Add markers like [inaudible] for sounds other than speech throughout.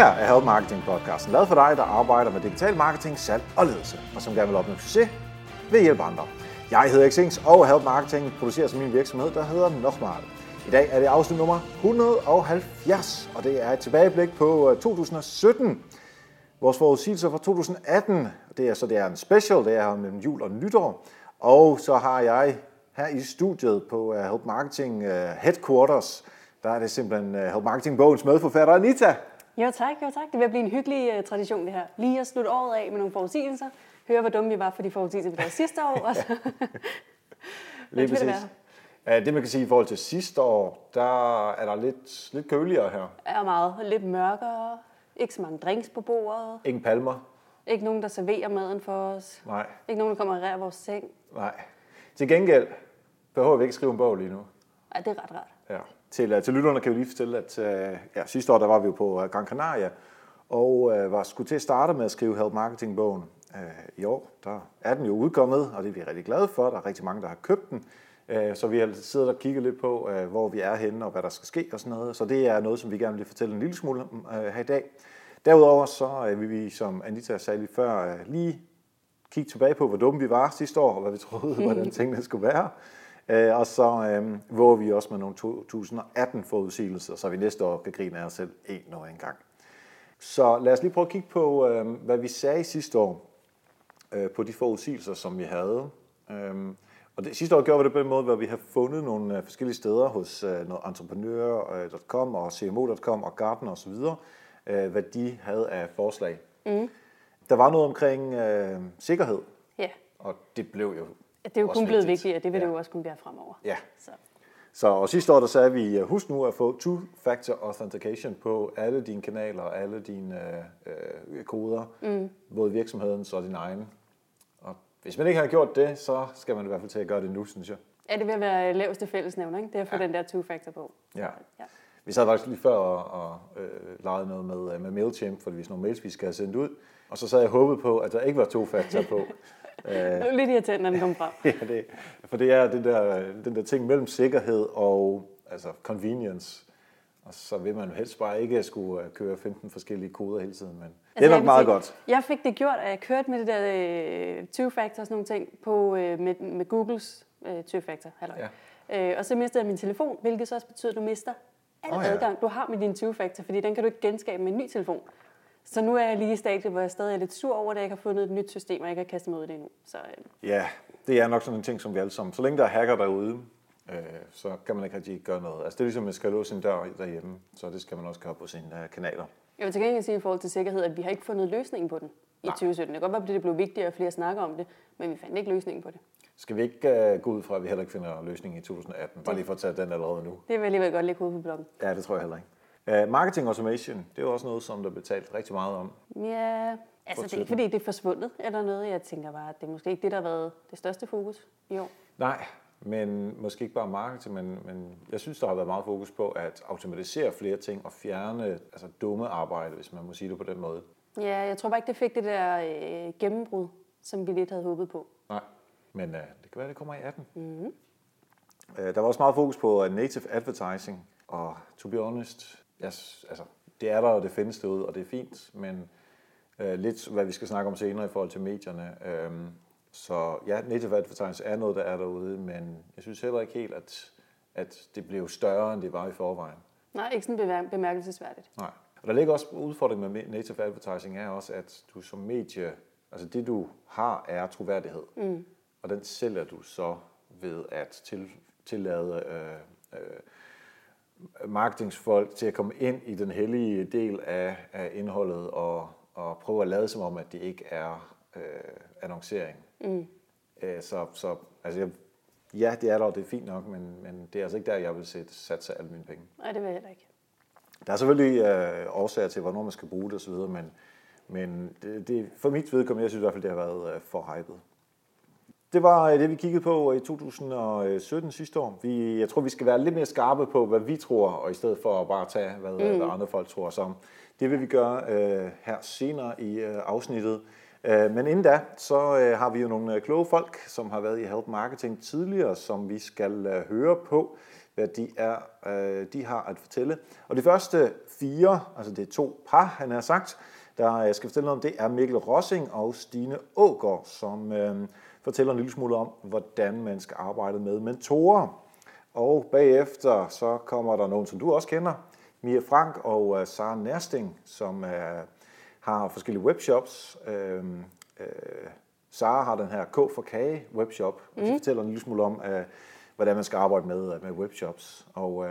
her er Help Marketing podcasten, lavet for dig, der arbejder med digital marketing, salg og ledelse, og som gerne vil opnå succes ved at hjælpe andre. Jeg hedder Xings, og Help Marketing producerer som min virksomhed, der hedder Nochmal. I dag er det afsnit nummer 170, og det er et tilbageblik på øh, 2017. Vores forudsigelser for 2018, det er så det er en special, det er mellem jul og nytår. Og så har jeg her i studiet på øh, Help Marketing øh, Headquarters, der er det simpelthen Help Marketing Bogens medforfatter Anita. Jo tak, jo tak. Det vil blive en hyggelig uh, tradition det her. Lige at slutte året af med nogle forudsigelser. Høre, hvor dumme vi var for de forudsigelser, vi lavede sidste år. Og så... [laughs] Lige præcis. Det, være. det man kan sige i forhold til sidste år, der er der lidt, lidt køligere her. Er meget. Lidt mørkere. Ikke så mange drinks på bordet. Ingen palmer. Ikke nogen, der serverer maden for os. Nej. Ikke nogen, der kommer og vores seng. Nej. Til gengæld behøver vi ikke skrive en bog lige nu. Nej, det er ret rart. Ja. Til, uh, til lytterne kan vi lige fortælle, at uh, ja, sidste år der var vi jo på uh, Gran Canaria, og uh, var skulle til at starte med at skrive Help Marketing-bogen. Uh, I år der er den jo udkommet, og det er vi rigtig glade for. Der er rigtig mange, der har købt den. Uh, så vi har siddet og kigget lidt på, uh, hvor vi er henne, og hvad der skal ske og sådan noget. Så det er noget, som vi gerne vil fortælle en lille smule om uh, her i dag. Derudover så uh, vil vi, som Anita sagde lige før, uh, lige kigge tilbage på, hvor dumme vi var sidste år, og hvad vi troede, [laughs] hvordan [laughs] tingene skulle være. Øh, og så øh, våger vi også med nogle 2018 forudsigelser, så vi næste år kan grine af os selv en og en gang. Så lad os lige prøve at kigge på, øh, hvad vi sagde sidste år øh, på de forudsigelser, som vi havde. Øh, og det, sidste år gjorde vi det på den måde, hvor vi har fundet nogle øh, forskellige steder hos øh, noget entreprenør.com og cmo.com og Gartner osv., øh, hvad de havde af forslag. Mm. Der var noget omkring øh, sikkerhed, yeah. og det blev jo det er jo kun blevet vigtigt, og det vil ja. det jo også kunne være fremover. Ja. Så. Så og sidste år der sagde vi, husk nu at få two-factor authentication på alle dine kanaler og alle dine øh, koder, mm. både virksomhedens og din egen. Og hvis man ikke har gjort det, så skal man i hvert fald til at gøre det nu, synes jeg. Ja, det vil være laveste fællesnævner, ikke? Det er at få ja. den der two-factor på. Ja. ja. Vi sad faktisk lige før og, og øh, legede noget med, med MailChimp, fordi vi sådan nogle mails, vi skal have sendt ud. Og så sad jeg håbet på, at der ikke var two-factor på. [laughs] det er lidt irriterende, når den kommer frem. [laughs] ja, det, for det er den der, den der ting mellem sikkerhed og altså convenience. Og så vil man jo helst bare ikke skulle øh, køre 15 forskellige koder hele tiden, men altså, det er altså, nok meget sige, godt. Jeg fik det gjort, at jeg kørte med det der uh, two-factor og sådan nogle ting på, uh, med, med Googles uh, two-factor. Ja. Uh, og så mistede jeg min telefon, hvilket så også betyder, at du mister al oh, ja. adgang, du har med din two-factor, fordi den kan du ikke genskabe med en ny telefon. Så nu er jeg lige i stadiet, hvor jeg stadig er lidt sur over, at jeg ikke har fundet et nyt system, og jeg ikke har kastet mig ud i det endnu. Så, øh. Ja, det er nok sådan en ting, som vi alle sammen... Så længe der er hacker derude, øh, så kan man ikke rigtig gøre noget. Altså det er ligesom, at man skal låse sin dør derhjemme, så det skal man også gøre på sine uh, kanaler. Jeg vil til gengæld sige i forhold til sikkerhed, at vi har ikke fundet løsningen på den i Nej. 2017. Det kan godt være, at det blev vigtigere, at flere snakker om det, men vi fandt ikke løsningen på det. Skal vi ikke uh, gå ud fra, at vi heller ikke finder løsningen i 2018? Bare lige for at tage den allerede nu. Det vil jeg alligevel godt lægge hovedet på bloggen. Ja, det tror jeg heller ikke. Uh, marketing automation, det er også noget, som der er betalt rigtig meget om. Ja, altså det er ikke fordi, det er forsvundet eller noget. Jeg tænker bare, at det er måske ikke det, der har været det største fokus i år. Nej, men måske ikke bare marketing, men, men jeg synes, der har været meget fokus på at automatisere flere ting og fjerne altså dumme arbejde, hvis man må sige det på den måde. Ja, jeg tror bare ikke, det fik det der øh, gennembrud, som vi lidt havde håbet på. Nej, men øh, det kan være, det kommer i 18. Mm-hmm. Øh, der var også meget fokus på uh, native advertising, og to be honest, yes, altså, det er der, og det findes derude, og det er fint, men øh, lidt hvad vi skal snakke om senere i forhold til medierne. Øh, så ja, native advertising er noget, der er derude, men jeg synes heller ikke helt, at, at det blev større, end det var i forvejen. Nej, ikke sådan bemærkelsesværdigt. Nej. Og der ligger også udfordringen med native advertising er også, at du som medie, altså det du har, er troværdighed. Mm. Og den sælger du så ved at til, tillade øh, øh, marketingsfolk til at komme ind i den hellige del af, af indholdet og, og prøve at lade som om, at det ikke er øh, annoncering. Mm. Øh, så, så altså, jeg, ja, det er der, og det er fint nok, men, men det er altså ikke der, jeg vil sætte, satse alle mine penge. Nej, det vil jeg heller ikke. Der er selvfølgelig øh, årsager til, hvornår man skal bruge det osv., men, men det, det, for mit vedkommende, jeg synes i hvert fald, det har været øh, for hypet. Det var øh, det, vi kiggede på i 2017 sidste år. Vi, jeg tror, vi skal være lidt mere skarpe på, hvad vi tror, og i stedet for at bare tage, hvad, mm. hvad andre folk tror os om. Det vil vi gøre øh, her senere i øh, afsnittet. Øh, men inden da, så øh, har vi jo nogle øh, kloge folk, som har været i Help Marketing tidligere, som vi skal øh, høre på. hvad de, er, øh, de har at fortælle. Og de første fire, altså det er to par, han har sagt, der jeg skal fortælle noget om, det er Mikkel Rossing og Stine Ågaard, som øh, fortæller en lille smule om, hvordan man skal arbejde med mentorer. Og bagefter så kommer der nogen, som du også kender, Mia Frank og uh, Sara Nærsting, som uh, har forskellige webshops. Uh, uh, Sara har den her K for Kage webshop, og de mm. fortæller en lille smule om, uh, hvordan man skal arbejde med, med webshops. Og uh,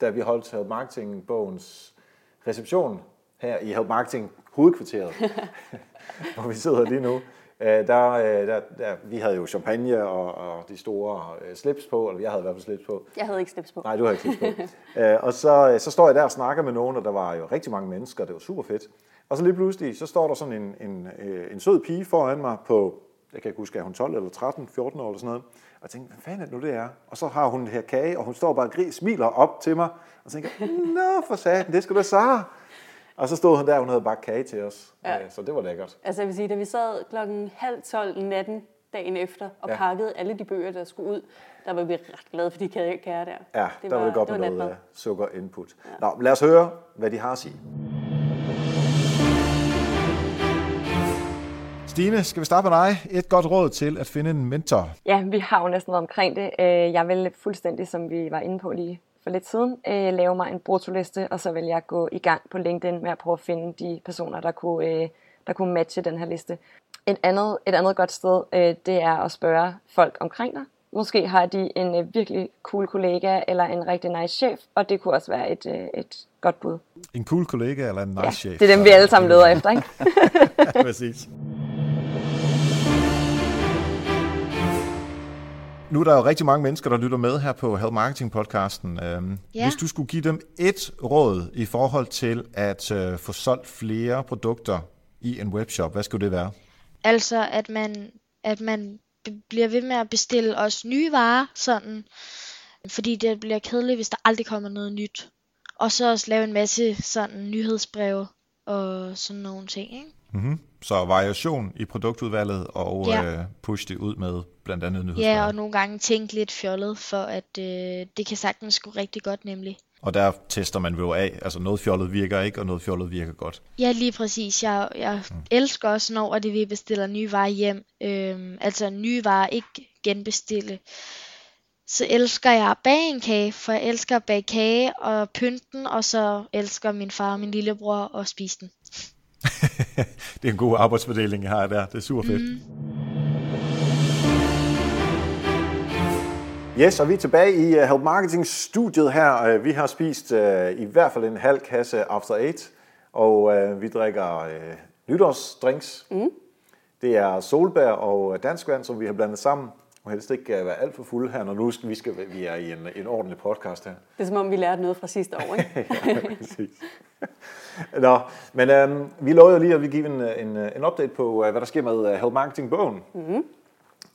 da vi holdt Help Marketing-bogens reception her i Help Marketing hovedkvarteret, [laughs] hvor vi sidder lige nu, der, der, der, vi havde jo champagne og, og de store slips på, eller jeg havde i hvert fald slips på. Jeg havde ikke slips på. Nej, du havde ikke slips på. [laughs] og så, så står jeg der og snakker med nogen, og der var jo rigtig mange mennesker, det var super fedt. Og så lige pludselig, så står der sådan en, en, en sød pige foran mig på, jeg kan ikke huske, er hun 12 eller 13, 14 år eller sådan noget. Og jeg tænkte, hvad fanden er det nu det er? Og så har hun det her kage, og hun står bare og smiler op til mig, og tænker, nå for satan, det skal du Sara. Og så stod hun der, hun havde bare kage til os. Ja. Øh, så det var lækkert. Altså jeg vil sige, da vi sad klokken halv tolv natten dagen efter og ja. pakkede alle de bøger, der skulle ud, der var vi ret glade for de kager der. Ja, det der var, var det godt med noget uh, sukker input. Ja. Nå, lad os høre, hvad de har at sige. Stine, skal vi starte med dig? Et godt råd til at finde en mentor. Ja, vi har jo næsten noget omkring det. Øh, jeg vil fuldstændig, som vi var inde på lige for lidt siden, øh, lave mig en brutoliste, og så vil jeg gå i gang på LinkedIn med at prøve at finde de personer, der kunne, øh, der kunne matche den her liste. Et andet, et andet godt sted, øh, det er at spørge folk omkring dig. Måske har de en øh, virkelig cool kollega eller en rigtig nice chef, og det kunne også være et, øh, et godt bud. En cool kollega eller en nice ja, chef? det er dem, vi alle sammen leder efter, ikke? [laughs] Præcis. Nu er der jo rigtig mange mennesker, der lytter med her på Help Marketing podcasten. Øhm, ja. Hvis du skulle give dem et råd i forhold til at øh, få solgt flere produkter i en webshop, hvad skulle det være? Altså, at man, at man bliver ved med at bestille også nye varer, sådan, fordi det bliver kedeligt, hvis der aldrig kommer noget nyt. Og så også lave en masse sådan nyhedsbreve og sådan nogle ting, ikke? Mm-hmm. Så variation i produktudvalget og ja. øh, push det ud med blandt andet nyhedsbreve. Ja, og nogle gange tænke lidt fjollet, for at øh, det kan sagtens gå rigtig godt nemlig. Og der tester man jo af, altså noget fjollet virker ikke, og noget fjollet virker godt. Ja, lige præcis. Jeg, jeg mm. elsker også, når at vi bestiller nye varer hjem. Øhm, altså nye varer, ikke genbestille. Så elsker jeg at bage en kage, for jeg elsker at bage kage og pynte den, og så elsker min far og min lillebror at spise den. [laughs] det er en god arbejdsfordeling, jeg har der. Det er super fedt. Mm. Yes, og vi er tilbage i uh, Help Marketing studiet her. Uh, vi har spist uh, i hvert fald en halv kasse After Eight, og uh, vi drikker uh, nytårsdrinks. Mm. Det er solbær og danskvand, som vi har blandet sammen. Og helst ikke være alt for fulde her, når nu skal, vi, skal, vi er i en, en ordentlig podcast her. Det er som om, vi lærte noget fra sidste år, ikke? [laughs] ja, præcis. Nå, men øhm, vi lovede jo lige, at vi giver en, en, en update på, hvad der sker med Help Marketing-bogen. Mm-hmm.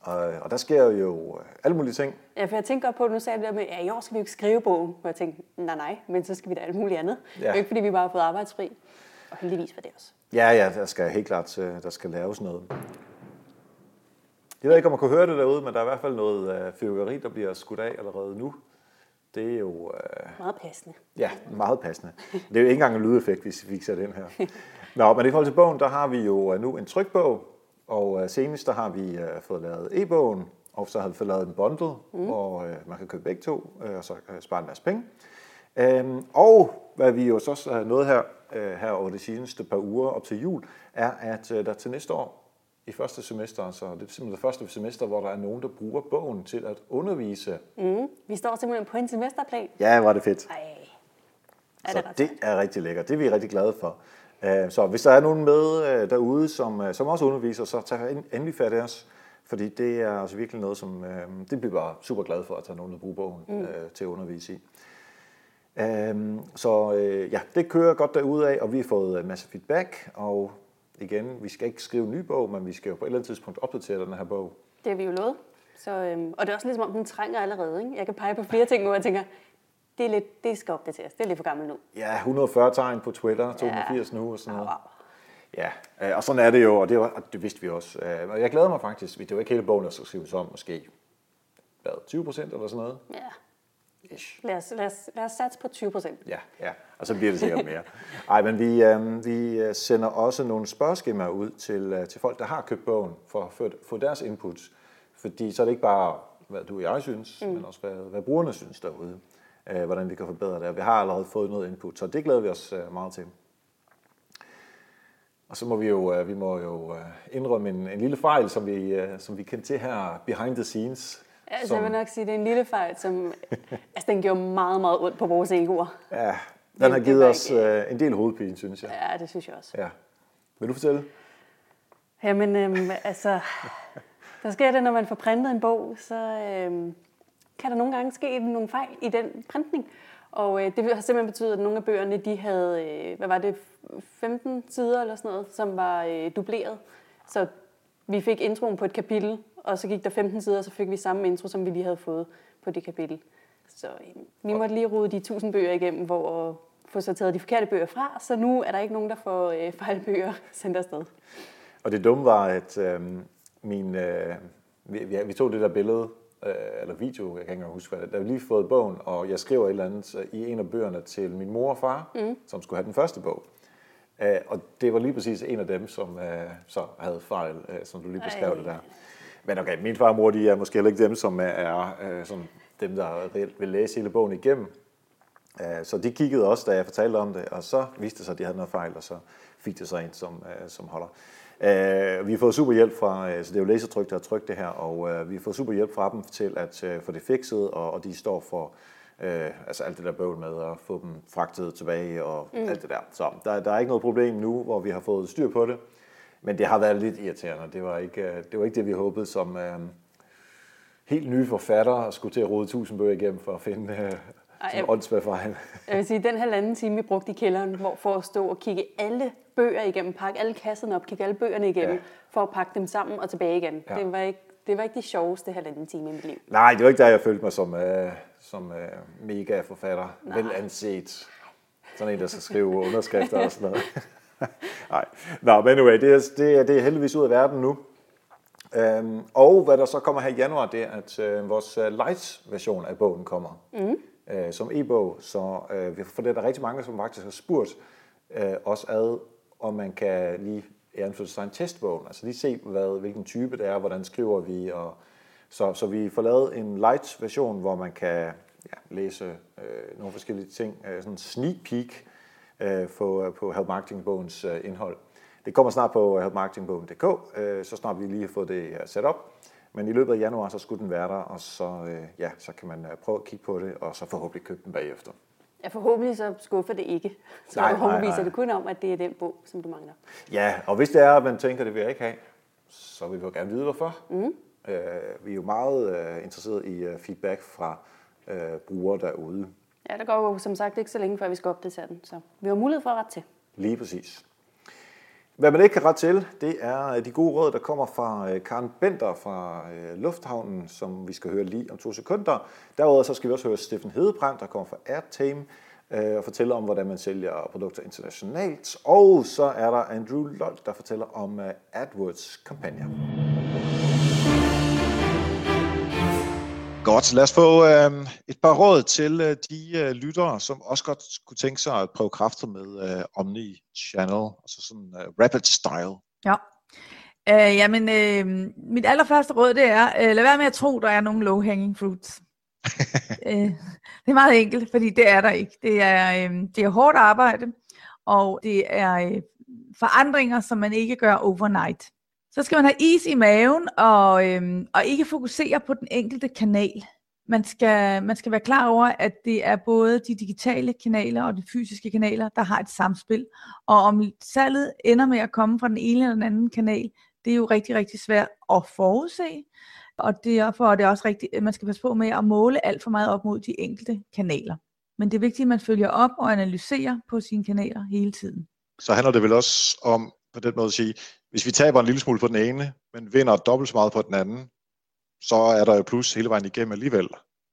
Og, og der sker jo alle mulige ting. Ja, for jeg tænker på, at nu sagde jeg det der med, at ja, i år skal vi jo ikke skrive bogen. Og jeg tænkte, nej, nej, men så skal vi da alt muligt andet. Ja. Det er ikke, fordi vi bare har fået arbejdsfri. Og heldigvis for det også. Ja, ja, der skal helt klart der skal laves noget. Jeg ved ikke, om man kunne høre det derude, men der er i hvert fald noget uh, fyrværkeri, der bliver skudt af allerede nu. Det er jo... Uh, meget passende. Ja, meget passende. Det er jo ikke engang en lydeffekt, hvis vi fikser den her. [laughs] Nå, men i forhold til bogen, der har vi jo nu en trykbog, og uh, senest der har vi uh, fået lavet e-bogen, og så har vi fået lavet en bundle, mm. hvor uh, man kan købe begge to, uh, og så uh, spare en masse penge. Um, og hvad vi jo så har nået her, uh, her over de seneste par uger op til jul, er, at uh, der til næste år i første semester, så det er simpelthen det første semester, hvor der er nogen, der bruger bogen til at undervise. Mm. Vi står simpelthen på en semesterplan. Ja, var det fedt. Ej. Er det så det er rigtig lækkert. Det er vi rigtig glade for. Øh, så hvis der er nogen med øh, derude, som, øh, som også underviser, så tag endelig fat i os. Fordi det er altså virkelig noget, som det bliver bare super glad for, at der er nogen, der bruger bogen mm. til at undervise i. Så ja, det kører godt derude af, og vi har fået en masse feedback, og igen, vi skal ikke skrive en ny bog, men vi skal jo på et eller andet tidspunkt opdatere den her bog. Det har vi jo lovet. Så, øhm, og det er også ligesom om, den trænger allerede. Ikke? Jeg kan pege på flere ting, hvor jeg tænker, det, er lidt, det skal opdateres. Det er lidt for gammelt nu. Ja, 140 tegn på Twitter, 280 ja. nu og sådan noget. Wow. Ja, øh, og sådan er det jo, og det, var, det vidste vi også. Øh, og jeg glæder mig faktisk, det var ikke hele bogen, der skal skrives om, måske hvad, 20 procent eller sådan noget? Ja. Ish. Lad os, lad, os, lad os satse på 20 procent. Ja, ja, og så bliver det sikkert mere. Ej, men vi, øh, vi sender også nogle spørgeskemaer ud til, øh, til folk, der har købt bogen, for at få deres input. Fordi så er det ikke bare, hvad du og jeg synes, mm. men også hvad, hvad brugerne synes derude, øh, hvordan vi kan forbedre det. Vi har allerede fået noget input, så det glæder vi os øh, meget til. Og så må vi jo, øh, vi må jo øh, indrømme en, en lille fejl, som vi, øh, som vi kendte til her behind the scenes. Altså, som... jeg vil nok sige, det er en lille fejl, som [laughs] altså, den gjorde meget, meget ondt på vores egoer. Ja, den har givet os ikke... en del hovedpine, synes jeg. Ja, det synes jeg også. Ja. Vil du fortælle? Jamen, øhm, altså, der sker det, når man får printet en bog, så øhm, kan der nogle gange ske nogle fejl i den printning. Og øh, det har simpelthen betydet, at nogle af bøgerne, de havde, øh, hvad var det, 15 sider eller sådan noget, som var øh, dubleret. Så vi fik introen på et kapitel, og så gik der 15 sider, og så fik vi samme intro, som vi lige havde fået på det kapitel. Så øh, vi måtte lige rode de 1000 bøger igennem, hvor at få så taget de forkerte bøger fra, så nu er der ikke nogen, der får øh, fejlbøger [laughs] sendt afsted. Og det dumme var, at øh, min, øh, vi, vi tog det der billede, øh, eller video, jeg kan ikke huske, hvad det Da vi lige fået bogen, og jeg skriver et eller andet i en af bøgerne til min mor og far, mm. som skulle have den første bog. Øh, og det var lige præcis en af dem, som øh, så havde fejl, øh, som du lige beskrev Ej. det der. Men okay, min far og mor, de er måske heller ikke dem, som er, øh, sådan, dem, der reelt vil læse hele bogen igennem. Øh, så de kiggede også, da jeg fortalte om det, og så viste det sig, at de havde noget fejl, og så fik det så en, som, øh, som holder. Uh, vi har fået super hjælp fra, så det er jo lasertryk, der har trykt det her, og vi har fået super hjælp fra dem til at få det fikset, og, og de står for uh, altså alt det der bøvl med at få dem fragtet tilbage og mm. alt det der. Så der, der er ikke noget problem nu, hvor vi har fået styr på det, men det har været lidt irriterende. Det var ikke, uh, det, var ikke det, vi håbede som uh, helt nye forfattere at skulle til at rode tusind bøger igennem for at finde sådan åndssvagt fejl. Jeg vil sige, den halvanden time, vi brugte i kælderen, hvor for at stå og kigge alle bøger igennem, pakke alle kasserne op, kigge alle bøgerne igennem, ja. for at pakke dem sammen og tilbage igen. Ja. Det, var ikke, det var ikke de sjoveste halvanden time i mit liv. Nej, det var ikke der, jeg følte mig som, uh, som uh, mega forfatter. Nej. Vel anset. Sådan en, der skal skrive underskrifter og sådan noget. [laughs] [laughs] Nej. Nå, men anyway, det er, det, er, det er heldigvis ud af verden nu. Um, og hvad der så kommer her i januar, det er, at uh, vores light-version af bogen kommer. Mm øh, som e-bog, så øh, for det er der rigtig mange, som faktisk har spurgt øh, os ad, om man kan lige sig en testbogen, altså lige se, hvad, hvilken type det er, hvordan skriver vi, og så, så vi får lavet en light version, hvor man kan ja, læse øh, nogle forskellige ting, øh, sådan en sneak peek øh, på, på Help Marketing-bogens øh, indhold. Det kommer snart på helpmarketingbogen.dk, øh, så snart vi lige har fået det sat op. Men i løbet af januar, så skulle den være der, og så, øh, ja, så kan man øh, prøve at kigge på det, og så forhåbentlig købe den bagefter. Ja, forhåbentlig så skuffer det ikke. Så nej, forhåbentlig viser det kun om, at det er den bog, som du mangler. Ja, og hvis det er, at man tænker, det vil jeg ikke have, så vil vi jo gerne vide, hvorfor. Mm. Øh, vi er jo meget øh, interesseret i feedback fra øh, brugere derude. Ja, der går jo som sagt ikke så længe, før vi skal opdatere den, så vi har mulighed for at rette til. Lige præcis. Hvad man ikke kan rette til, det er øh, de gode råd, der kommer fra øh, Karen Bender fra øh, Lufthavnen, som vi skal høre lige om to sekunder. Derudover så skal vi også høre Steffen Hedebrand, der kommer fra AirTame, og fortæller om, hvordan man sælger produkter internationalt. Og så er der Andrew Lold, der fortæller om AdWords-kampagner. Godt, lad os få øh, et par råd til øh, de øh, lyttere, som også godt kunne tænke sig at prøve kræfter med øh, Omni-channel, altså sådan øh, rapid style. Ja. Øh, jamen, øh, mit allerførste råd, det er, øh, lad være med at tro, der er nogle low-hanging fruits. [laughs] øh, det er meget enkelt, fordi det er der ikke. Det er, øh, det er hårdt arbejde, og det er øh, forandringer, som man ikke gør overnight. Så skal man have is i maven og, øhm, og ikke fokusere på den enkelte kanal. Man skal, man skal være klar over, at det er både de digitale kanaler og de fysiske kanaler, der har et samspil. Og om salget ender med at komme fra den ene eller den anden kanal, det er jo rigtig, rigtig svært at forudse. Og derfor er det også rigtigt, man skal passe på med at måle alt for meget op mod de enkelte kanaler. Men det er vigtigt, at man følger op og analyserer på sine kanaler hele tiden. Så handler det vel også om på den måde at sige, hvis vi taber en lille smule på den ene, men vinder dobbelt så meget på den anden, så er der jo plus hele vejen igennem alligevel.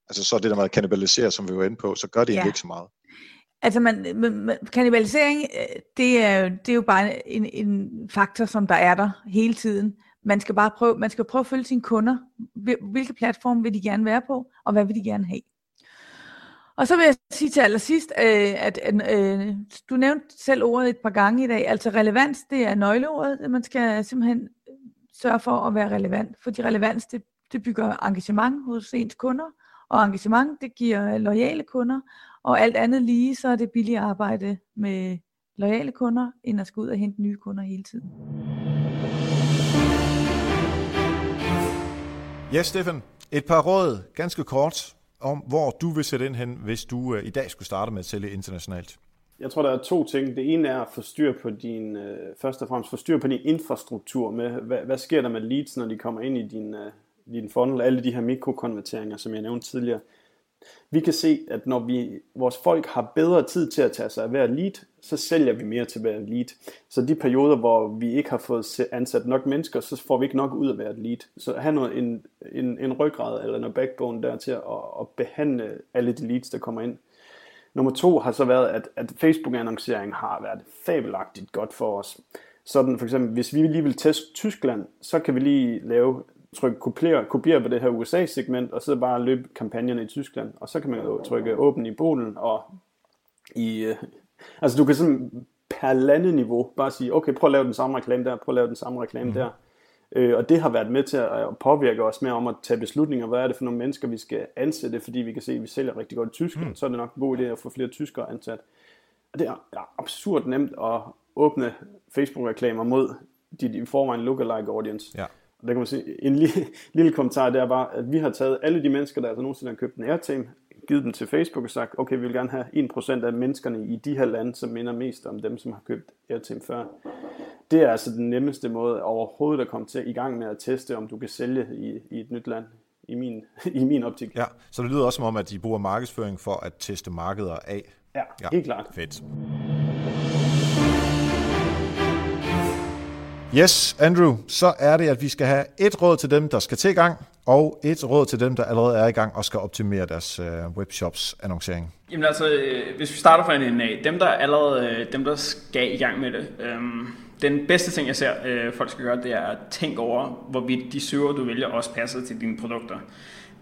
Altså så det der med at kannibalisere, som vi var inde på, så gør det ja. ikke så meget. Altså man, man, kannibalisering, øh, det er, det er jo bare en, en faktor, som der er der hele tiden. Man skal bare prøve, man skal prøve at følge sine kunder. Hvilke platform vil de gerne være på, og hvad vil de gerne have? Og så vil jeg sige til allersidst, øh, at øh, du nævnte selv ordet et par gange i dag. Altså relevans, det er nøgleordet. Man skal simpelthen øh, sørge for at være relevant. Fordi relevans, det, det bygger engagement hos ens kunder. Og engagement, det giver lojale kunder. Og alt andet lige, så er det billigere arbejde med lojale kunder, end at skulle ud og hente nye kunder hele tiden. Ja, Steffen. Et par råd, ganske kort, om hvor du vil sætte ind hen, hvis du øh, i dag skulle starte med at sælge internationalt. Jeg tror, der er to ting. Det ene er at få styr på din, øh, først og fremmest få styr på din infrastruktur med, hvad, hvad sker der med leads, når de kommer ind i din, øh, din funnel, alle de her mikrokonverteringer, som jeg nævnte tidligere. Vi kan se, at når vi, vores folk har bedre tid til at tage sig af hver lead, så sælger vi mere til hver lead. Så de perioder, hvor vi ikke har fået ansat nok mennesker, så får vi ikke nok ud af hvert lead. Så have noget, en, en, en ryggrad eller en backbone der til at, at behandle alle de leads, der kommer ind. Nummer to har så været, at, at Facebook-annoncering har været fabelagtigt godt for os. Sådan for eksempel, hvis vi lige vil teste Tyskland, så kan vi lige lave trykke kopiere, kopiere på det her USA-segment, og så bare løbe kampagnerne i Tyskland. Og så kan man jo trykke åben i Polen, og i, øh, altså du kan sådan per landeniveau bare sige, okay, prøv at lave den samme reklame der, prøv at lave den samme reklame mm. der. Øh, og det har været med til at påvirke os mere om at tage beslutninger. Hvad er det for nogle mennesker, vi skal ansætte, fordi vi kan se, at vi sælger rigtig godt i Tyskland. Mm. Så er det nok en god idé at få flere tyskere ansat. Og det er absurd nemt at åbne Facebook-reklamer mod de i forvejen lookalike audience. Ja. Og der kan man sige, en lille, [laughs] lille kommentar, det er bare, at vi har taget alle de mennesker, der altså nogensinde har købt en Airtime, givet dem til Facebook og sagt, okay, vi vil gerne have 1% af menneskerne i de her lande, som minder mest om dem, som har købt Airtime før. Det er altså den nemmeste måde overhovedet at komme til i gang med at teste, om du kan sælge i, i et nyt land i min, [laughs] i min optik. Ja, så det lyder også som om, at de bruger markedsføring for at teste markeder af. Ja, ja. helt klart. Fedt. Yes, Andrew, så er det, at vi skal have et råd til dem, der skal til i gang, og et råd til dem, der allerede er i gang og skal optimere deres øh, webshops annoncering. Jamen altså, øh, hvis vi starter fra en ende af, dem der allerede, øh, dem der skal i gang med det, øh, den bedste ting, jeg ser, øh, folk skal gøre, det er at tænke over, hvorvidt de søger, du vælger, også passer til dine produkter.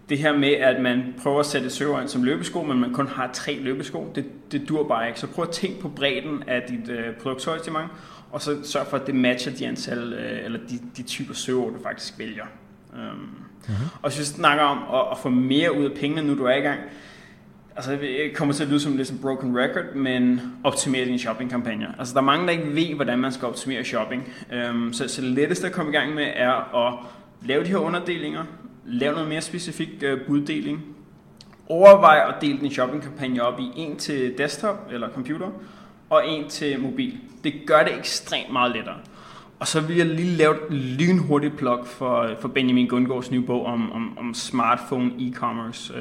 Det her med, at man prøver at sætte søger ind som løbesko, men man kun har tre løbesko, det, det dur bare ikke. Så prøv at tænke på bredden af dit øh, produktsortiment, og så sørg for, at det matcher de antal, øh, eller de, de typer søger, du faktisk vælger. Um, mm-hmm. Og hvis vi snakker om at, at få mere ud af pengene, nu du er i gang, altså det kommer til at lyde som lidt en broken record, men optimere dine shoppingkampagner. Altså der er mange, der ikke ved, hvordan man skal optimere shopping. Um, så, så det letteste at komme i gang med er at lave de her underdelinger, lave noget mere specifik uh, buddeling, overvej at dele din shoppingkampagne op i en til desktop eller computer, og en til mobil. Det gør det ekstremt meget lettere. Og så vil jeg lige lave et lynhurtigt plug for, for Benjamin Gundgaards nye bog om, om, om smartphone e-commerce. Uh,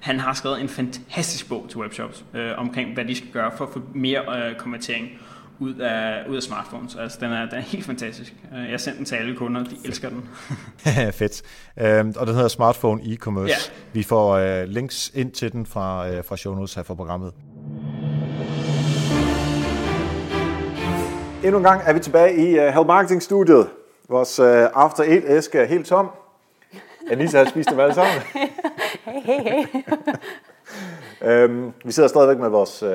han har skrevet en fantastisk bog til webshops uh, omkring, hvad de skal gøre for at få mere uh, konvertering ud af, ud af smartphones. Altså, den er, den er helt fantastisk. Uh, jeg har sendt den til alle kunder, de elsker den. [laughs] Fedt. Uh, og den hedder Smartphone E-Commerce. Ja. Vi får uh, links ind til den fra, uh, fra show notes her for programmet. Endnu en gang er vi tilbage i uh, Help Marketing Studiet. Vores uh, After Eight æske er helt tom. Anissa har spist dem alle sammen. [laughs] hey, hey, hey. [laughs] øhm, vi sidder stadigvæk med vores, uh,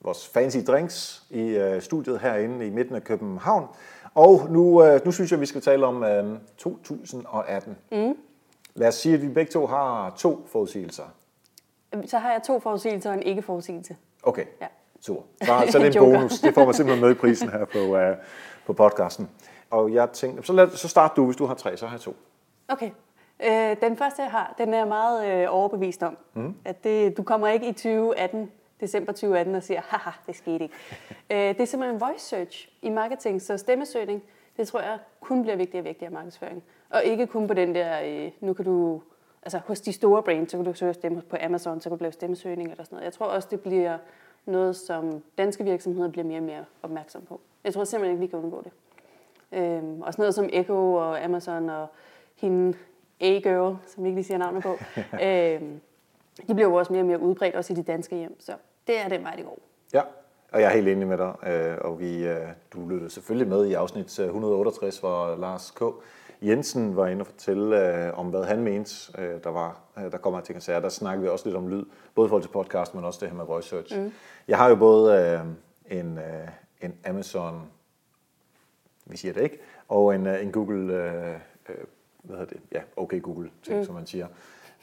vores fancy drinks i uh, studiet herinde i midten af København. Og nu, uh, nu synes jeg, vi skal tale om uh, 2018. Mm. Lad os sige, at vi begge to har to forudsigelser. Så har jeg to forudsigelser og en ikke-forudsigelse. Okay. Ja. Super. Så, så det er en bonus. Det får man simpelthen med i prisen her på, uh, på podcasten. Og jeg tænkte, så, lad, så start du, hvis du har tre, så har jeg to. Okay. Øh, den første, jeg har, den er jeg meget øh, overbevist om. Mm. At det, du kommer ikke i 2018, december 2018 og siger, haha, det skete ikke. [laughs] øh, det er simpelthen voice search i marketing, så stemmesøgning, det tror jeg kun bliver vigtigere og vigtigere i markedsføring. Og ikke kun på den der, øh, nu kan du, altså hos de store brands, så kan du søge stemme på Amazon, så kan du lave stemmesøgning eller sådan noget. Jeg tror også, det bliver noget, som danske virksomheder bliver mere og mere opmærksom på. Jeg tror simpelthen ikke, vi kan undgå det. Øhm, også noget som Echo og Amazon og hende A-girl, som vi ikke lige siger navnet på, [laughs] øhm, de bliver jo også mere og mere udbredt, også i de danske hjem. Så det er den vej, det går. Ja. Og jeg er helt enig med dig, øh, og vi, øh, du lyttede selvfølgelig med i afsnit 168, hvor Lars K. Jensen var inde og fortælle øh, om, hvad han mente, øh, der, var, øh, der kommer til sige. Der snakker vi også lidt om lyd, både i forhold til podcast, men også det her med voice search. Mm. Jeg har jo både øh, en, øh, en Amazon, vi siger det ikke, og en, øh, en Google, øh, øh, hvad hedder det, ja, okay Google, ting, mm. som man siger.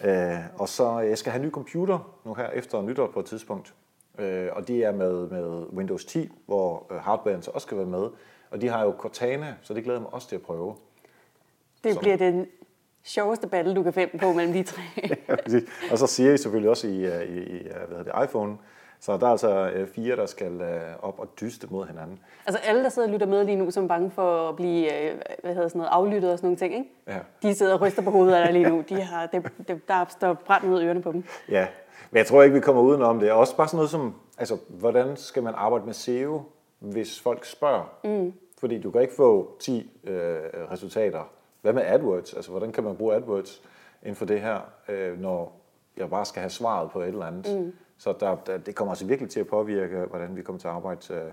Øh, og så jeg skal have en ny computer nu her efter nytår på et tidspunkt. Øh, og det er med, med Windows 10, hvor øh, hardwaren så også skal være med. Og de har jo Cortana, så det glæder jeg mig også til at prøve. Det som... bliver den sjoveste battle, du kan finde på mellem de tre. [laughs] ja, præcis. Og så siger I selvfølgelig også i, øh, i, i hvad hedder det, iPhone. Så der er altså øh, fire, der skal op og dyste mod hinanden. Altså alle, der sidder og lytter med lige nu, som er bange for at blive hvad hedder sådan noget, aflyttet og sådan nogle ting, ikke? Ja. de sidder og ryster på hovedet af dig lige nu. De har, det, det, der står brændt ud af ørerne på dem. Ja, men jeg tror ikke, vi kommer udenom det. Også bare sådan noget som, altså, hvordan skal man arbejde med SEO, hvis folk spørger? Mm. Fordi du kan ikke få 10 øh, resultater. Hvad med AdWords? Altså, hvordan kan man bruge AdWords inden for det her, øh, når jeg bare skal have svaret på et eller andet? Mm. Så der, der, det kommer altså virkelig til at påvirke, hvordan vi kommer til at arbejde øh,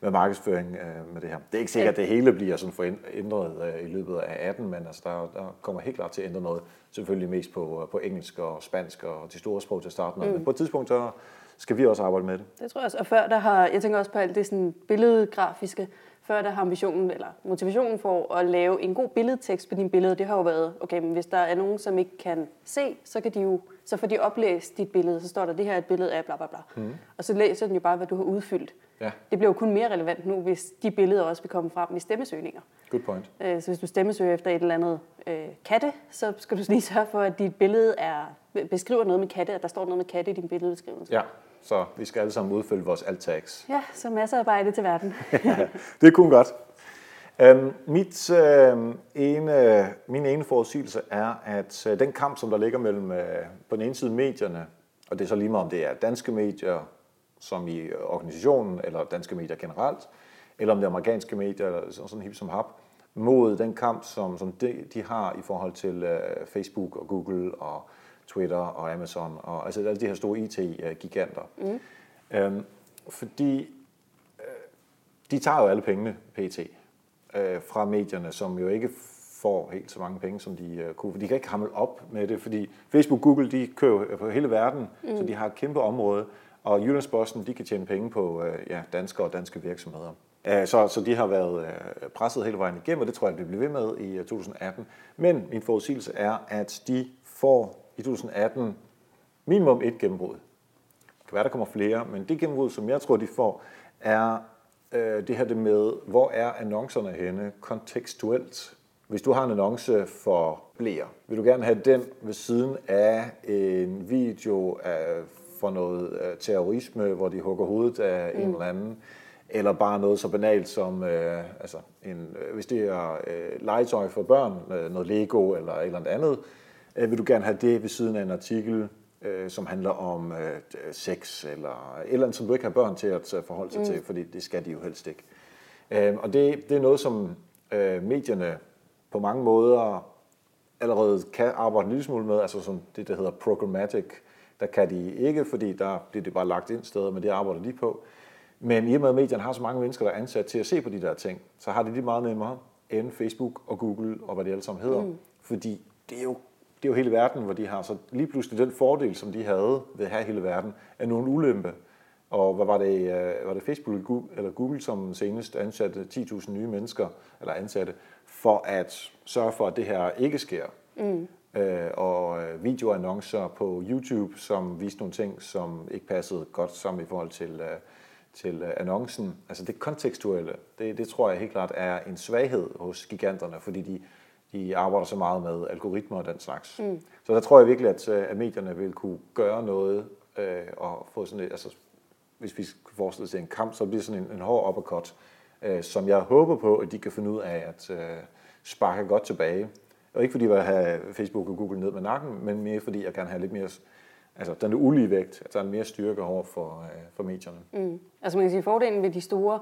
med markedsføring øh, med det her. Det er ikke sikkert, at det hele bliver sådan forændret øh, i løbet af 18, men altså, der, der kommer helt klart til at ændre noget. Selvfølgelig mest på, på engelsk og spansk og de store sprog til starten. Mm. Men på et tidspunkt, så skal vi også arbejde med det. Det tror jeg også. Og før der har, jeg tænker også på alt det sådan billedgrafiske, før der har ambitionen eller motivationen for at lave en god billedtekst på din billede, det har jo været, okay, men hvis der er nogen, som ikke kan se, så, kan de jo, så får de oplæst dit billede, så står der, det her er et billede af bla bla bla. Mm. Og så læser den jo bare, hvad du har udfyldt. Ja. Det bliver jo kun mere relevant nu, hvis de billeder også vil komme frem i stemmesøgninger. Good point. Øh, så hvis du stemmesøger efter et eller andet øh, katte, så skal du lige sørge for, at dit billede er, beskriver noget med katte, at der står noget med katte i din billedbeskrivelse. Ja, så vi skal alle sammen udfylde vores alt tags. Ja, så masser af arbejde til verden. [laughs] det kunne godt. Um, mit, uh, ene, min ene forudsigelse er, at uh, den kamp, som der ligger mellem uh, på den ene side medierne, og det er så lige meget om det er danske medier, som i organisationen, eller danske medier generelt, eller om det er amerikanske medier, eller sådan hip som hap, mod den kamp, som, som de, de har i forhold til uh, Facebook og Google og Twitter og Amazon, og altså alle de her store IT-giganter. Mm. Øhm, fordi øh, de tager jo alle pengene, PT, øh, fra medierne, som jo ikke får helt så mange penge, som de øh, kunne. For de kan ikke hamle op med det, fordi Facebook og Google, de kører på hele verden, mm. så de har et kæmpe område, og Jyllandsposten, de kan tjene penge på øh, ja, danske og danske virksomheder. Øh, så, så de har været øh, presset hele vejen igennem, og det tror jeg, at vi bliver ved med i 2018. Men min forudsigelse er, at de får i 2018 minimum et gennembrud. Det kan være, der kommer flere, men det gennembrud, som jeg tror, de får, er øh, det her det med, hvor er annoncerne henne kontekstuelt. Hvis du har en annonce for blære, vil du gerne have den ved siden af en video af, for noget øh, terrorisme, hvor de hugger hovedet af mm. en eller anden, eller bare noget så banalt som, øh, altså en, øh, hvis det er øh, legetøj for børn, øh, noget Lego eller et eller andet, øh, vil du gerne have det ved siden af en artikel, øh, som handler om øh, sex, eller eller andet, som du ikke har børn til at øh, forholde sig mm. til, fordi det skal de jo helst ikke. Øh, og det, det er noget, som øh, medierne på mange måder allerede kan arbejde en lille smule med, altså som det, der hedder programmatic, der kan de ikke, fordi der bliver det bare lagt ind steder, men det arbejder de på. Men i og med, at medierne har så mange mennesker, der er ansat til at se på de der ting, så har de det meget nemmere end Facebook og Google og hvad det alle sammen hedder. Mm. Fordi det er jo det er jo hele verden, hvor de har. Så lige pludselig den fordel, som de havde ved at have hele verden, er nogle ulempe. Og hvad var det, øh, var det Facebook eller Google, som senest ansatte 10.000 nye mennesker, eller ansatte, for at sørge for, at det her ikke sker. Mm. Øh, og øh, videoannoncer på YouTube, som viste nogle ting, som ikke passede godt sammen i forhold til, til annoncen. Altså det kontekstuelle, det, det tror jeg helt klart er en svaghed hos giganterne, fordi de, de arbejder så meget med algoritmer og den slags. Mm. Så der tror jeg virkelig, at, øh, at medierne vil kunne gøre noget øh, og få sådan et, altså hvis vi skal forestille os en kamp, så bliver sådan en, en hård uppercut, øh, som jeg håber på, at de kan finde ud af at øh, sparke godt tilbage. Og ikke fordi jeg vil have Facebook og Google ned med nakken, men mere fordi jeg gerne have lidt mere, altså den er ulige vægt, at der er mere styrke over for, øh, for medierne. Mm. Altså man kan sige, fordelen ved de store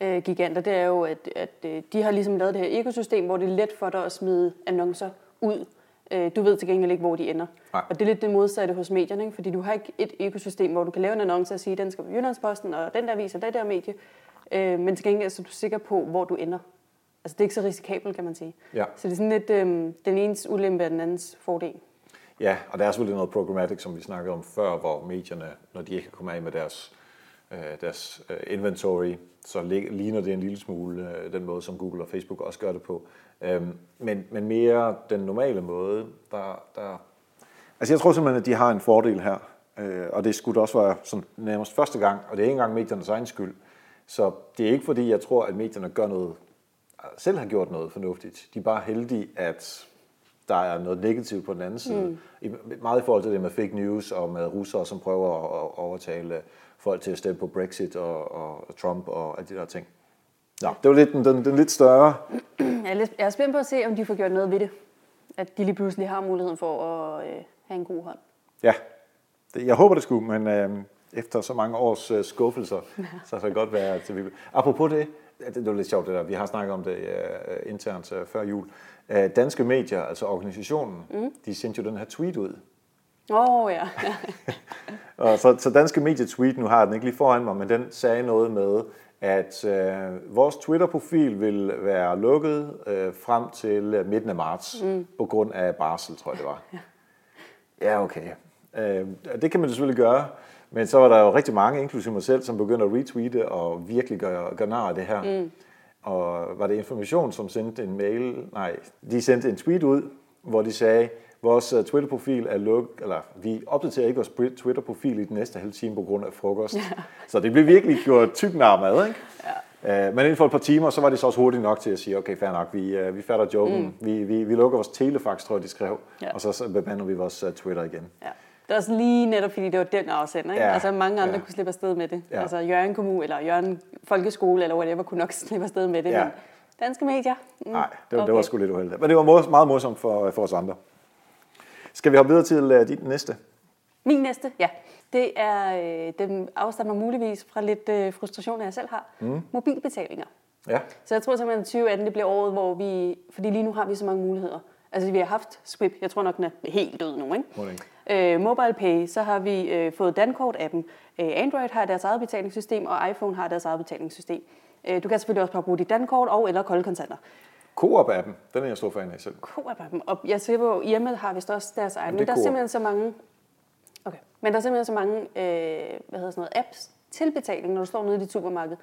øh, giganter, det er jo, at, at øh, de har ligesom lavet det her ekosystem, hvor det er let for dig at smide annoncer ud Øh, du ved til gengæld ikke, hvor de ender. Nej. Og det er lidt det modsatte hos medierne, ikke? fordi du har ikke et økosystem, hvor du kan lave en annonce og sige, den skal på Jyllandsposten, og den der viser det der medie. Øh, men til gengæld så er du sikker på, hvor du ender. Altså det er ikke så risikabelt, kan man sige. Ja. Så det er sådan lidt øh, den enes ulempe og den andens fordel. Ja, og der er selvfølgelig noget programmatic, som vi snakkede om før, hvor medierne, når de ikke kan komme af med deres, Øh, deres øh, inventory, så ligner det en lille smule øh, den måde, som Google og Facebook også gør det på. Øhm, men, men mere den normale måde, der, der... Altså jeg tror simpelthen, at de har en fordel her, og det skulle også være sådan nærmest første gang, og det er ikke engang mediernes egen skyld. Så det er ikke fordi, jeg tror, at medierne gør noget, selv har gjort noget fornuftigt. De er bare heldige, at der er noget negativt på den anden side. Mm. Meget i forhold til det med fake news og med russere, som prøver at overtale folk til at stemme på Brexit og, og Trump og alle de der ting. Ja, det var lidt den, den, den lidt større. [clears throat] Jeg er, lidt, jeg er spændt på at se, om de får gjort noget ved det. At de lige pludselig har muligheden for at øh, have en god hånd. Ja, det, jeg håber det skulle, men øh, efter så mange års øh, skuffelser, så kan det godt være, at vi... Apropos det, det, det var lidt sjovt det der, vi har snakket om det øh, internt øh, før jul. Øh, danske medier, altså organisationen, mm. de sendte jo den her tweet ud. Åh oh, [laughs] ja. og så, så danske medier tweet, nu har jeg den ikke lige foran mig, men den sagde noget med, at øh, vores Twitter-profil vil være lukket øh, frem til midten af marts, mm. på grund af barsel, tror jeg det var. ja, okay. Øh, det kan man selvfølgelig gøre, men så var der jo rigtig mange, inklusive mig selv, som begyndte at retweete og virkelig gøre, gøre nar af det her. Mm. Og var det Information, som sendte en mail, nej, de sendte en tweet ud, hvor de sagde, vores uh, Twitter-profil er lukket, eller vi opdaterer ikke vores Twitter-profil i den næste halve time på grund af frokost. Ja. Så det blev virkelig gjort tyk mad, ikke? Ja. Uh, men inden for et par timer, så var det så også hurtigt nok til at sige, okay, fair nok, vi, uh, vi fatter joken. Mm. Vi, vi, vi lukker vores telefax, tror jeg, de skrev, ja. og så, bebander vi vores Twitter igen. Ja. Det er også lige netop, fordi det var den afsender. Ikke? Ja, altså mange andre ja. kunne slippe afsted med det. Ja. Altså Jørgen Kommune, eller Jørgen Folkeskole, eller whatever, kunne nok [laughs] slippe afsted med det. Ja. Men danske medier? Mm. Nej, det, var, okay. det var sgu lidt uheldigt. Men det var meget morsomt for, for os andre. Skal vi hoppe videre til uh, dit næste? Min næste, ja. Det er, øh, den afstammer muligvis fra lidt øh, frustration, jeg selv har. Mm. Mobilbetalinger. Ja. Så jeg tror simpelthen, at 2018 det bliver året, hvor vi... Fordi lige nu har vi så mange muligheder. Altså, vi har haft Squip. Jeg tror nok, den er helt død nu, ikke? Øh, Mobile Pay, så har vi øh, fået Dankort-appen. Øh, Android har deres eget betalingssystem, og iPhone har deres eget betalingssystem. Øh, du kan selvfølgelig også bare bruge dit Dankort og eller koldkontanter. Coop-appen, den er jeg stor fan af selv. Coop-appen, og jeg ser på, hjemme har vist også deres egen, men der er simpelthen så mange, okay, men der er simpelthen så mange, øh, hvad hedder sådan noget, apps til betaling, når du står nede i dit supermarked.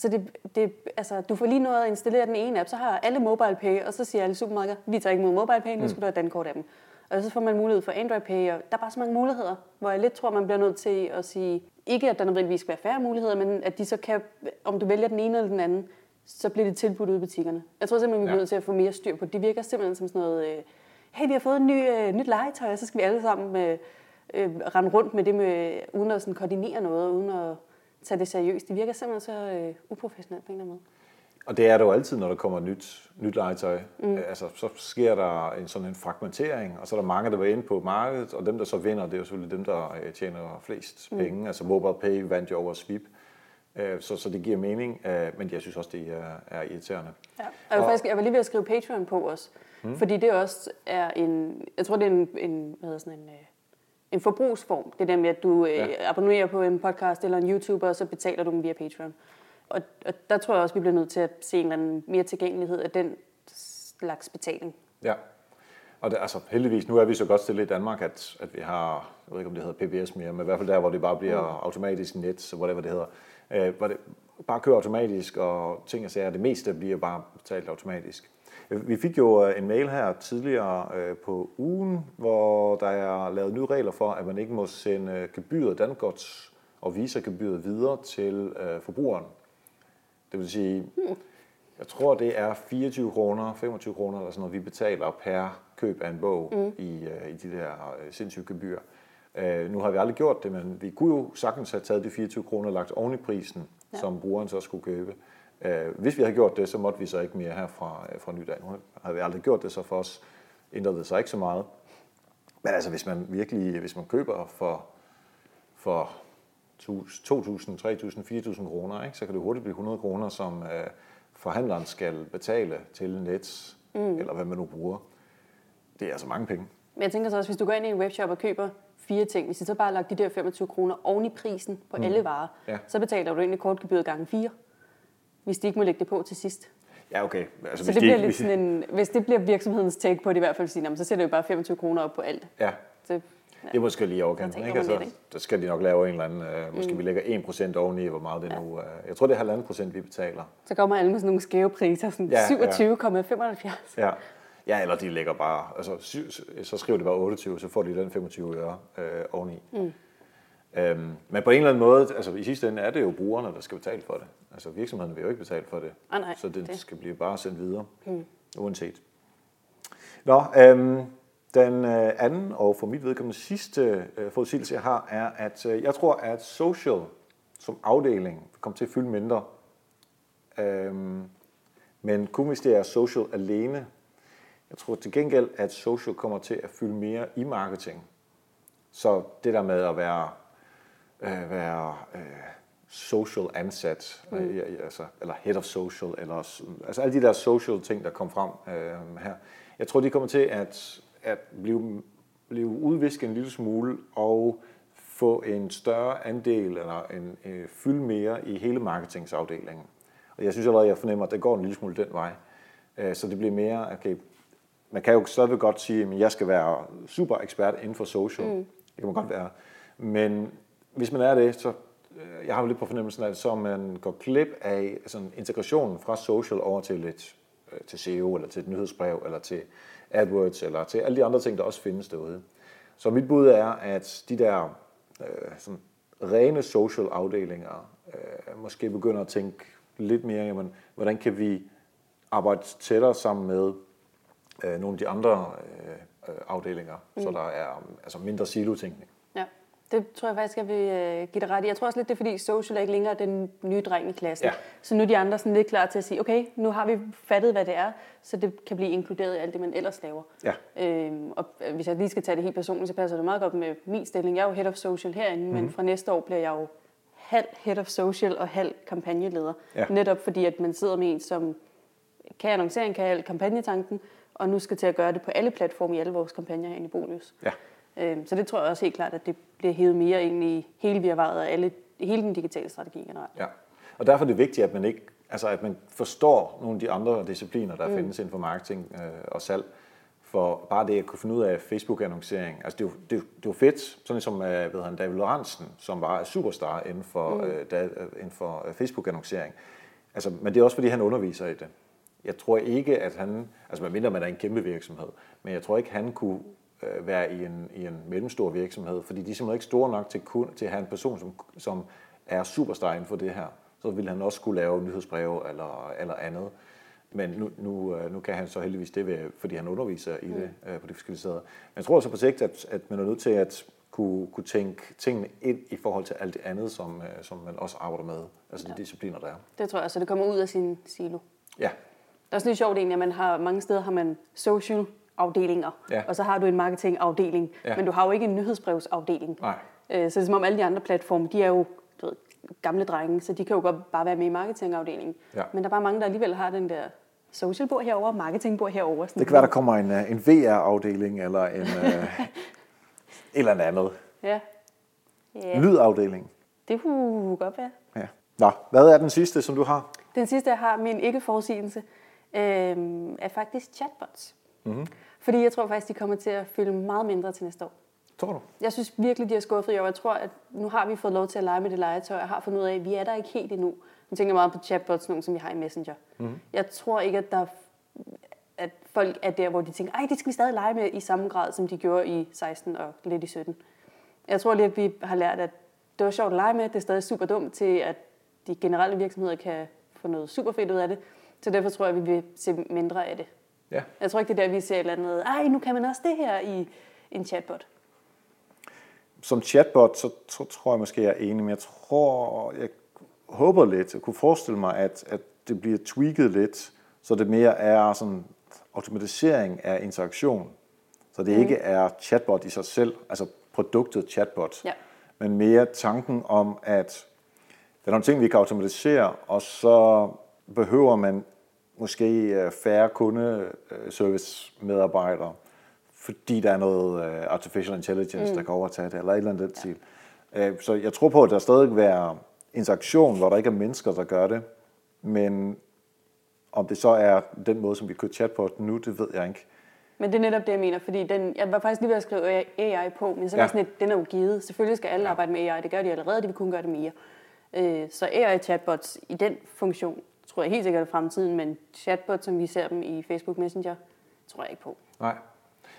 Så det, det, altså, du får lige noget at installere den ene app, så har alle mobile pay, og så siger alle supermarkeder, vi tager ikke mod mobile pay, nu skal mm. du have Dankort-appen. Og så får man mulighed for Android Pay, og der er bare så mange muligheder, hvor jeg lidt tror, man bliver nødt til at sige, ikke at der nødvendigvis skal være færre muligheder, men at de så kan, om du vælger den ene eller den anden, så bliver det tilbudt ud i butikkerne. Jeg tror simpelthen, vi bliver ja. nødt til at få mere styr på det. Det virker simpelthen som sådan noget, øh, hey, vi har fået en ny, øh, nyt legetøj, og så skal vi alle sammen øh, øh, rende rundt med det, med, uden at sådan koordinere noget, uden at tage det seriøst. Det virker simpelthen så øh, uprofessionelt på en eller anden måde. Og det er det jo altid, når der kommer nyt, nyt legetøj. Mm. Altså, så sker der en sådan en fragmentering, og så er der mange, der var inde på markedet, og dem, der så vinder, det er jo selvfølgelig dem, der øh, tjener flest mm. penge. Altså Mobile Pay vandt jo over Sweep. Øh, så, så det giver mening, øh, men jeg synes også, det er, er irriterende. Ja. Og jeg, var faktisk, jeg var lige ved at skrive Patreon på os, hmm. fordi det også er en, jeg tror det er en, en hvad hedder sådan en, en forbrugsform. Det der med, at du ja. abonnerer på en podcast eller en YouTuber, og så betaler du dem via Patreon. Og, og der tror jeg også, vi bliver nødt til at se en eller anden mere tilgængelighed af den slags betaling. Ja, og det, altså heldigvis, nu er vi så godt stillet i Danmark, at, at vi har, jeg ved ikke om det hedder PBS mere, men i hvert fald der, hvor det bare bliver mm. automatisk net, så whatever det hedder, øh, hvor det bare kører automatisk, og ting og sager, det meste bliver bare betalt automatisk. Vi fik jo øh, en mail her tidligere øh, på ugen, hvor der er lavet nye regler for, at man ikke må sende gebyret Dangots og Visa-gebyret videre til øh, forbrugeren. Det vil sige, jeg tror det er 24 kroner, 25 kroner eller sådan noget, vi betaler per køb af en bog mm. i, i de der sindssyge gebyrer. Nu har vi aldrig gjort det, men vi kunne jo sagtens have taget de 24 kroner og lagt oven i prisen, ja. som brugeren så skulle købe. Uh, hvis vi havde gjort det, så måtte vi så ikke mere her fra, uh, fra nydag. Nu har vi aldrig gjort det, så for os ændrede det sig ikke så meget. Men altså, hvis man virkelig, hvis man køber for, for 2.000, 3.000, 4.000 kroner, ikke, så kan det hurtigt blive 100 kroner, som uh, forhandleren skal betale til Nets, mm. eller hvad man nu bruger det er altså mange penge. Men jeg tænker så også, hvis du går ind i en webshop og køber fire ting, hvis du så bare lagt de der 25 kroner oven i prisen på mm. alle varer, Ja. så betaler du egentlig kortgebyret gange fire, hvis de ikke må lægge det på til sidst. Ja, okay. Altså, Så det de bliver ikke- lidt sådan en, hvis det bliver virksomhedens take på det i hvert fald, sige, "Nå, men så sætter vi bare 25 kroner op på alt. Ja, Så, det er måske lige overkanten. Ikke? Altså, lidt, ikke? der skal de nok lave en eller anden, øh, måske mm. vi lægger 1% oveni, hvor meget det nu er. Jeg tror, det er halvanden procent, vi betaler. så kommer alle med sådan nogle skæve priser, sådan Ja, ja. 27,75. Ja. ja, eller de lægger bare, altså så skriver de bare 28, så får de den 25 øre øh, oveni. Mm. Øhm, men på en eller anden måde, altså i sidste ende er det jo brugerne, der skal betale for det. Altså virksomheden vil jo ikke betale for det. Ah, nej, så det, det. skal blive bare sendt videre, mm. uanset. Nå, øhm, den øh, anden og for mit vedkommende sidste øh, forudsigelse, jeg har, er, at øh, jeg tror, at social som afdeling vil komme til at fylde mindre. Øhm, men kun hvis det er social alene. Jeg tror til gengæld, at social kommer til at fylde mere i marketing. Så det der med at være, øh, være øh, social ansat, mm. øh, altså, eller head of social, eller, altså alle de der social ting, der kom frem øh, her. Jeg tror, de kommer til at, at blive, blive udvisket en lille smule, og få en større andel, eller en, øh, fylde mere i hele marketingsafdelingen. Og jeg synes allerede, jeg fornemmer, at det går en lille smule den vej. Øh, så det bliver mere, okay, man kan jo stadigvæk godt sige, at jeg skal være super ekspert inden for social. Mm. Det kan man godt være. Men hvis man er det, så øh, jeg har jo lidt på fornemmelsen, at så man går glip af sådan integrationen fra social over til lidt øh, til SEO, eller til et nyhedsbrev, eller til AdWords, eller til alle de andre ting, der også findes derude. Så mit bud er, at de der øh, sådan rene social afdelinger øh, måske begynder at tænke lidt mere, jamen, hvordan kan vi arbejde tættere sammen med øh, nogle af de andre øh, øh, afdelinger, mm. så der er altså mindre silotænkning. Det tror jeg faktisk, jeg vil øh, give dig ret i. Jeg tror også lidt, det er fordi social er ikke længere den nye dreng i klassen. Ja. Så nu er de andre sådan lidt klar til at sige, okay, nu har vi fattet, hvad det er, så det kan blive inkluderet i alt det, man ellers laver. Ja. Øhm, og øh, hvis jeg lige skal tage det helt personligt, så passer det meget godt med min stilling. Jeg er jo head of social herinde, mm. Mhm. men fra næste år bliver jeg jo halv head of social og halv kampagneleder. Ja. Netop fordi, at man sidder med en, som kan annoncering, kan alt kampagnetanken, og nu skal til at gøre det på alle platforme i alle vores kampagner herinde i Bolius. Ja. Øhm, Så det tror jeg også helt klart, at det bliver hævet mere ind i hele virvaret af alle, hele den digitale strategi generelt. Ja. Og derfor er det vigtigt, at man ikke, altså at man forstår nogle af de andre discipliner, der mm. findes inden for marketing øh, og salg. For bare det at kunne finde ud af Facebook-annoncering, altså det er jo, det er det er jo fedt, sådan som øh, ved han, David Lorentzen, som var superstar inden for, mm. øh, da, øh, inden for øh, Facebook-annoncering. Altså, men det er også fordi, han underviser i det. Jeg tror ikke, at han, altså medmindre man er en kæmpe virksomhed, men jeg tror ikke, han kunne være i en, i en mellemstor virksomhed, fordi de er simpelthen ikke store nok til, kun, til at have en person, som, som er superstar inden for det her. Så ville han også skulle lave nyhedsbreve eller, eller andet. Men nu, nu, øh, nu kan han så heldigvis det, ved, fordi han underviser i det øh, på de forskellige steder. Men jeg tror også på sigt, at, at man er nødt til at kunne, kunne tænke tingene ind i forhold til alt det andet, som, øh, som man også arbejder med, altså de discipliner, der er. Det tror jeg, så det kommer ud af sin silo. Ja, Det er også lidt sjovt egentlig, at man har, mange steder har man social afdelinger, Ja. og så har du en marketingafdeling, Ja. men du har jo ikke en nyhedsbrevsafdeling. nej. Øh, Så det er som om alle de andre platforme, de er jo du ved, gamle drenge, så de kan jo godt bare være med i marketingafdelingen. Ja. Men der er bare mange, der alligevel har den der social bord herover, marketing bord herover. Det kan være, der kommer en, øh, en VR-afdeling eller en øh, [laughs] eller andet. Ja. ja. Lydafdeling. Det kunne godt være. Ja. Nå, hvad er den sidste, som du har? Den sidste, jeg har, min ikke-forudsigelse, øh, er faktisk chatbots. Mm-hmm. Fordi jeg tror faktisk, de kommer til at fylde meget mindre til næste år. Tror du? Jeg synes virkelig, de har skuffet i år. Jeg tror, at nu har vi fået lov til at lege med det legetøj. Jeg har fundet ud af, at vi er der ikke helt endnu. Jeg tænker meget på chatbots, nogle som vi har i Messenger. Mm. Jeg tror ikke, at, der, at folk er der, hvor de tænker, ej, det skal vi stadig lege med i samme grad, som de gjorde i 16 og lidt i 17. Jeg tror lige, at vi har lært, at det var sjovt at lege med. Det er stadig super dumt til, at de generelle virksomheder kan få noget super fedt ud af det. Så derfor tror jeg, at vi vil se mindre af det. Ja. Jeg tror ikke, det er der, vi ser et eller andet, ej, nu kan man også det her i en chatbot. Som chatbot, så, så tror jeg måske, jeg er enig, men jeg tror, jeg håber lidt, jeg kunne forestille mig, at, at det bliver tweaked lidt, så det mere er sådan automatisering af interaktion. Så det mm. ikke er chatbot i sig selv, altså produktet chatbot, Ja. men mere tanken om, at der er nogle ting, vi kan automatisere, og så behøver man måske øh, færre kundeservice-medarbejdere, fordi der er noget uh, artificial intelligence, mm. der kan overtage det, eller et eller andet ja. stil. Uh, så jeg tror på, at der stadig vil være interaktion, hvor der ikke er mennesker, der gør det, men om det så er den måde, som vi kører chatbot nu, det ved jeg ikke. Men det er netop det, jeg mener, fordi den, jeg var faktisk lige ved at skrive AI på, men så var ja. sådan et, den er jo givet. Selvfølgelig skal alle arbejde med AI, det gør de allerede, de vil kunne gøre det mere. Øh, så AI-chatbots i den funktion, tror jeg helt sikkert er fremtiden, men chatbots, som vi ser dem i Facebook Messenger, tror jeg ikke på. Nej.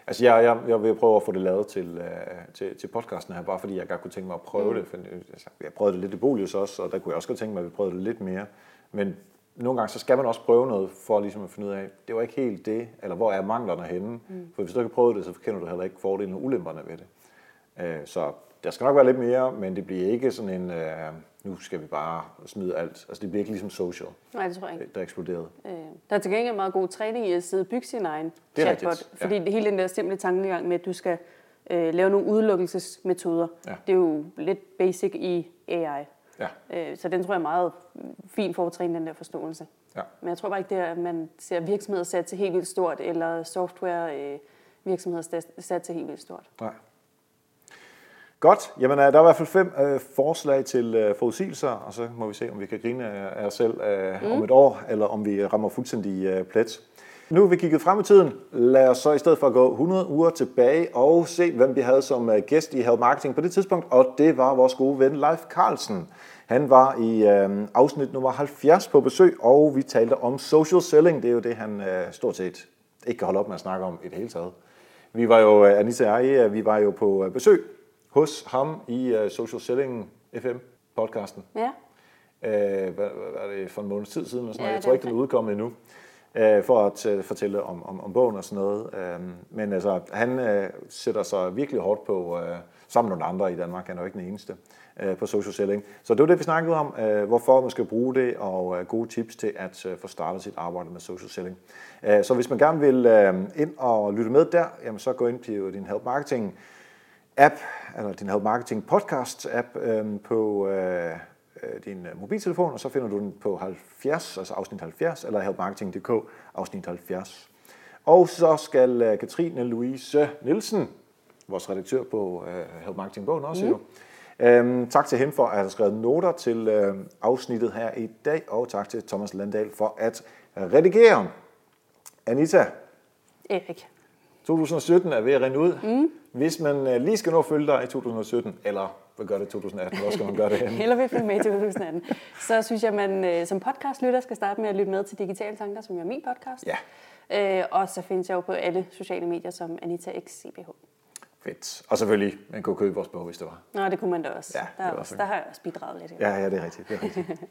Altså, jeg, jeg, jeg vil prøve at få det lavet til, uh, til, til podcasten her, bare fordi jeg godt kunne tænke mig at prøve mm. det. For, altså, jeg prøvede det lidt i Bolius også, og der kunne jeg også godt tænke mig, at vi prøvede det lidt mere. Men nogle gange så skal man også prøve noget, for ligesom at finde ud af, det var ikke helt det, eller hvor er manglerne henne. Mm. For hvis du ikke har prøvet det, så kender du heller ikke fordelen og ulemperne ved det. Uh, så der skal nok være lidt mere, men det bliver ikke sådan en, uh, nu skal vi bare smide alt. Altså det bliver ikke ligesom social. Nej, det tror jeg ikke. Der eksploderede. Øh, der er til gengæld meget god træning i at sidde og bygge sin egen det er chatbot. Rigtigt. Ja. Fordi det hele den der simple tankegang med, at du skal øh, lave nogle udelukkelsesmetoder, ja. det er jo lidt basic i AI. Ja. Øh, så den tror jeg er meget fin for at træne den der forståelse. Ja. Men jeg tror bare ikke, det er, at man ser virksomheder sat til helt vildt stort, eller software øh, virksomheder sat til helt vildt stort. Nej. Godt. Jamen, øh, der er i hvert fald fem øh, forslag til øh, forudsigelser, og så må vi se, om vi kan grine af os selv øh, mm. om et år, eller om vi rammer fuldstændig øh, plet. Nu er vi kigget frem i tiden. Lad os så i stedet for at gå 100 uger tilbage og se, hvem vi havde som øh, gæst i Help Marketing på det tidspunkt, og det var vores gode ven Leif Carlsen. Han var i øh, afsnit nummer 70 på besøg, og vi talte om social selling. Det er jo det, han øh, stort set ikke kan holde op med at snakke om i det hele taget. Vi var jo, øh, Anita og jeg, vi var jo på øh, besøg hos ham i uh, Social Selling FM-podcasten. Ja. Uh, hvad, hvad er det for en måneds tid siden? Og sådan ja, Jeg tror ikke, den er udkommet endnu. Uh, for at uh, fortælle om, om, om bogen og sådan noget. Uh, men altså, han uh, sætter sig virkelig hårdt på, uh, sammen med nogle andre i Danmark, han er jo ikke den eneste, uh, på social selling. Så det var det, vi snakkede om, uh, hvorfor man skal bruge det, og uh, gode tips til at uh, få startet sit arbejde med social selling. Uh, så hvis man gerne vil uh, ind og lytte med der, jamen, så gå ind på din Help Marketing app, eller din Help Marketing podcast app øh, på øh, øh, din øh, mobiltelefon, og så finder du den på 70, altså afsnit 70, eller helpmarketing.dk, afsnit 70. Og så skal øh, Katrine Louise Nielsen, vores redaktør på øh, Help Marketing Bogen også mm. jo, Øhm, tak til hende for at have skrevet noter til øh, afsnittet her i dag, og tak til Thomas Landahl for at redigere. Anita. Erik. 2017 er ved at rende ud. Mm. Hvis man øh, lige skal nå at følge dig i 2017, eller hvad gør det i 2018, hvor skal man gøre det hen? Eller vil følge med i 2018. Så synes jeg, at man øh, som podcastlytter skal starte med at lytte med til Digitale Tanker, som er min podcast. Ja. Øh, og så findes jeg jo på alle sociale medier som Anita X CBH. Fedt. Og selvfølgelig, man kunne købe vores bog, hvis det var. Nå, det kunne man da også. Ja, der, også, der har jeg også bidraget lidt. Ja, ja, det er rigtigt. Det er rigtigt. [laughs]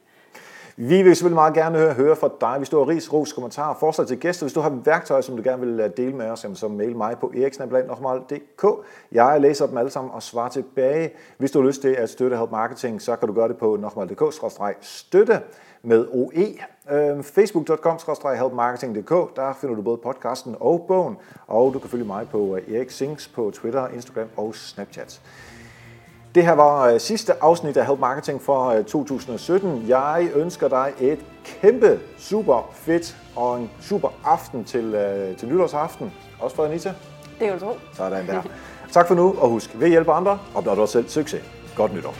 Vi vil selvfølgelig meget gerne høre, høre fra dig. Hvis du har ris, ros, kommentarer, forslag til gæster, hvis du har værktøjer, som du gerne vil øh, dele med os, så mail mig på eriksnablandnormal.dk. Jeg læser dem alle sammen og svarer tilbage. Hvis du har lyst til at støtte Help Marketing, så kan du gøre det på nokmal.dk-støtte med OE. Øhm, Facebook.com helpmarketing.dk. Der finder du både podcasten og bogen, og du kan følge mig på øh, Erik Sings på Twitter, Instagram og Snapchat. Det her var øh, sidste afsnit af Help Marketing for 2017. Øh, Jeg ønsker dig et kæmpe, super fedt og en super aften til, øh, til nytårsaften. Også for Anita. Det er jo tro. Sådan der. tak for nu, og husk, ved at hjælpe andre, opnår du også selv succes. Godt nytår.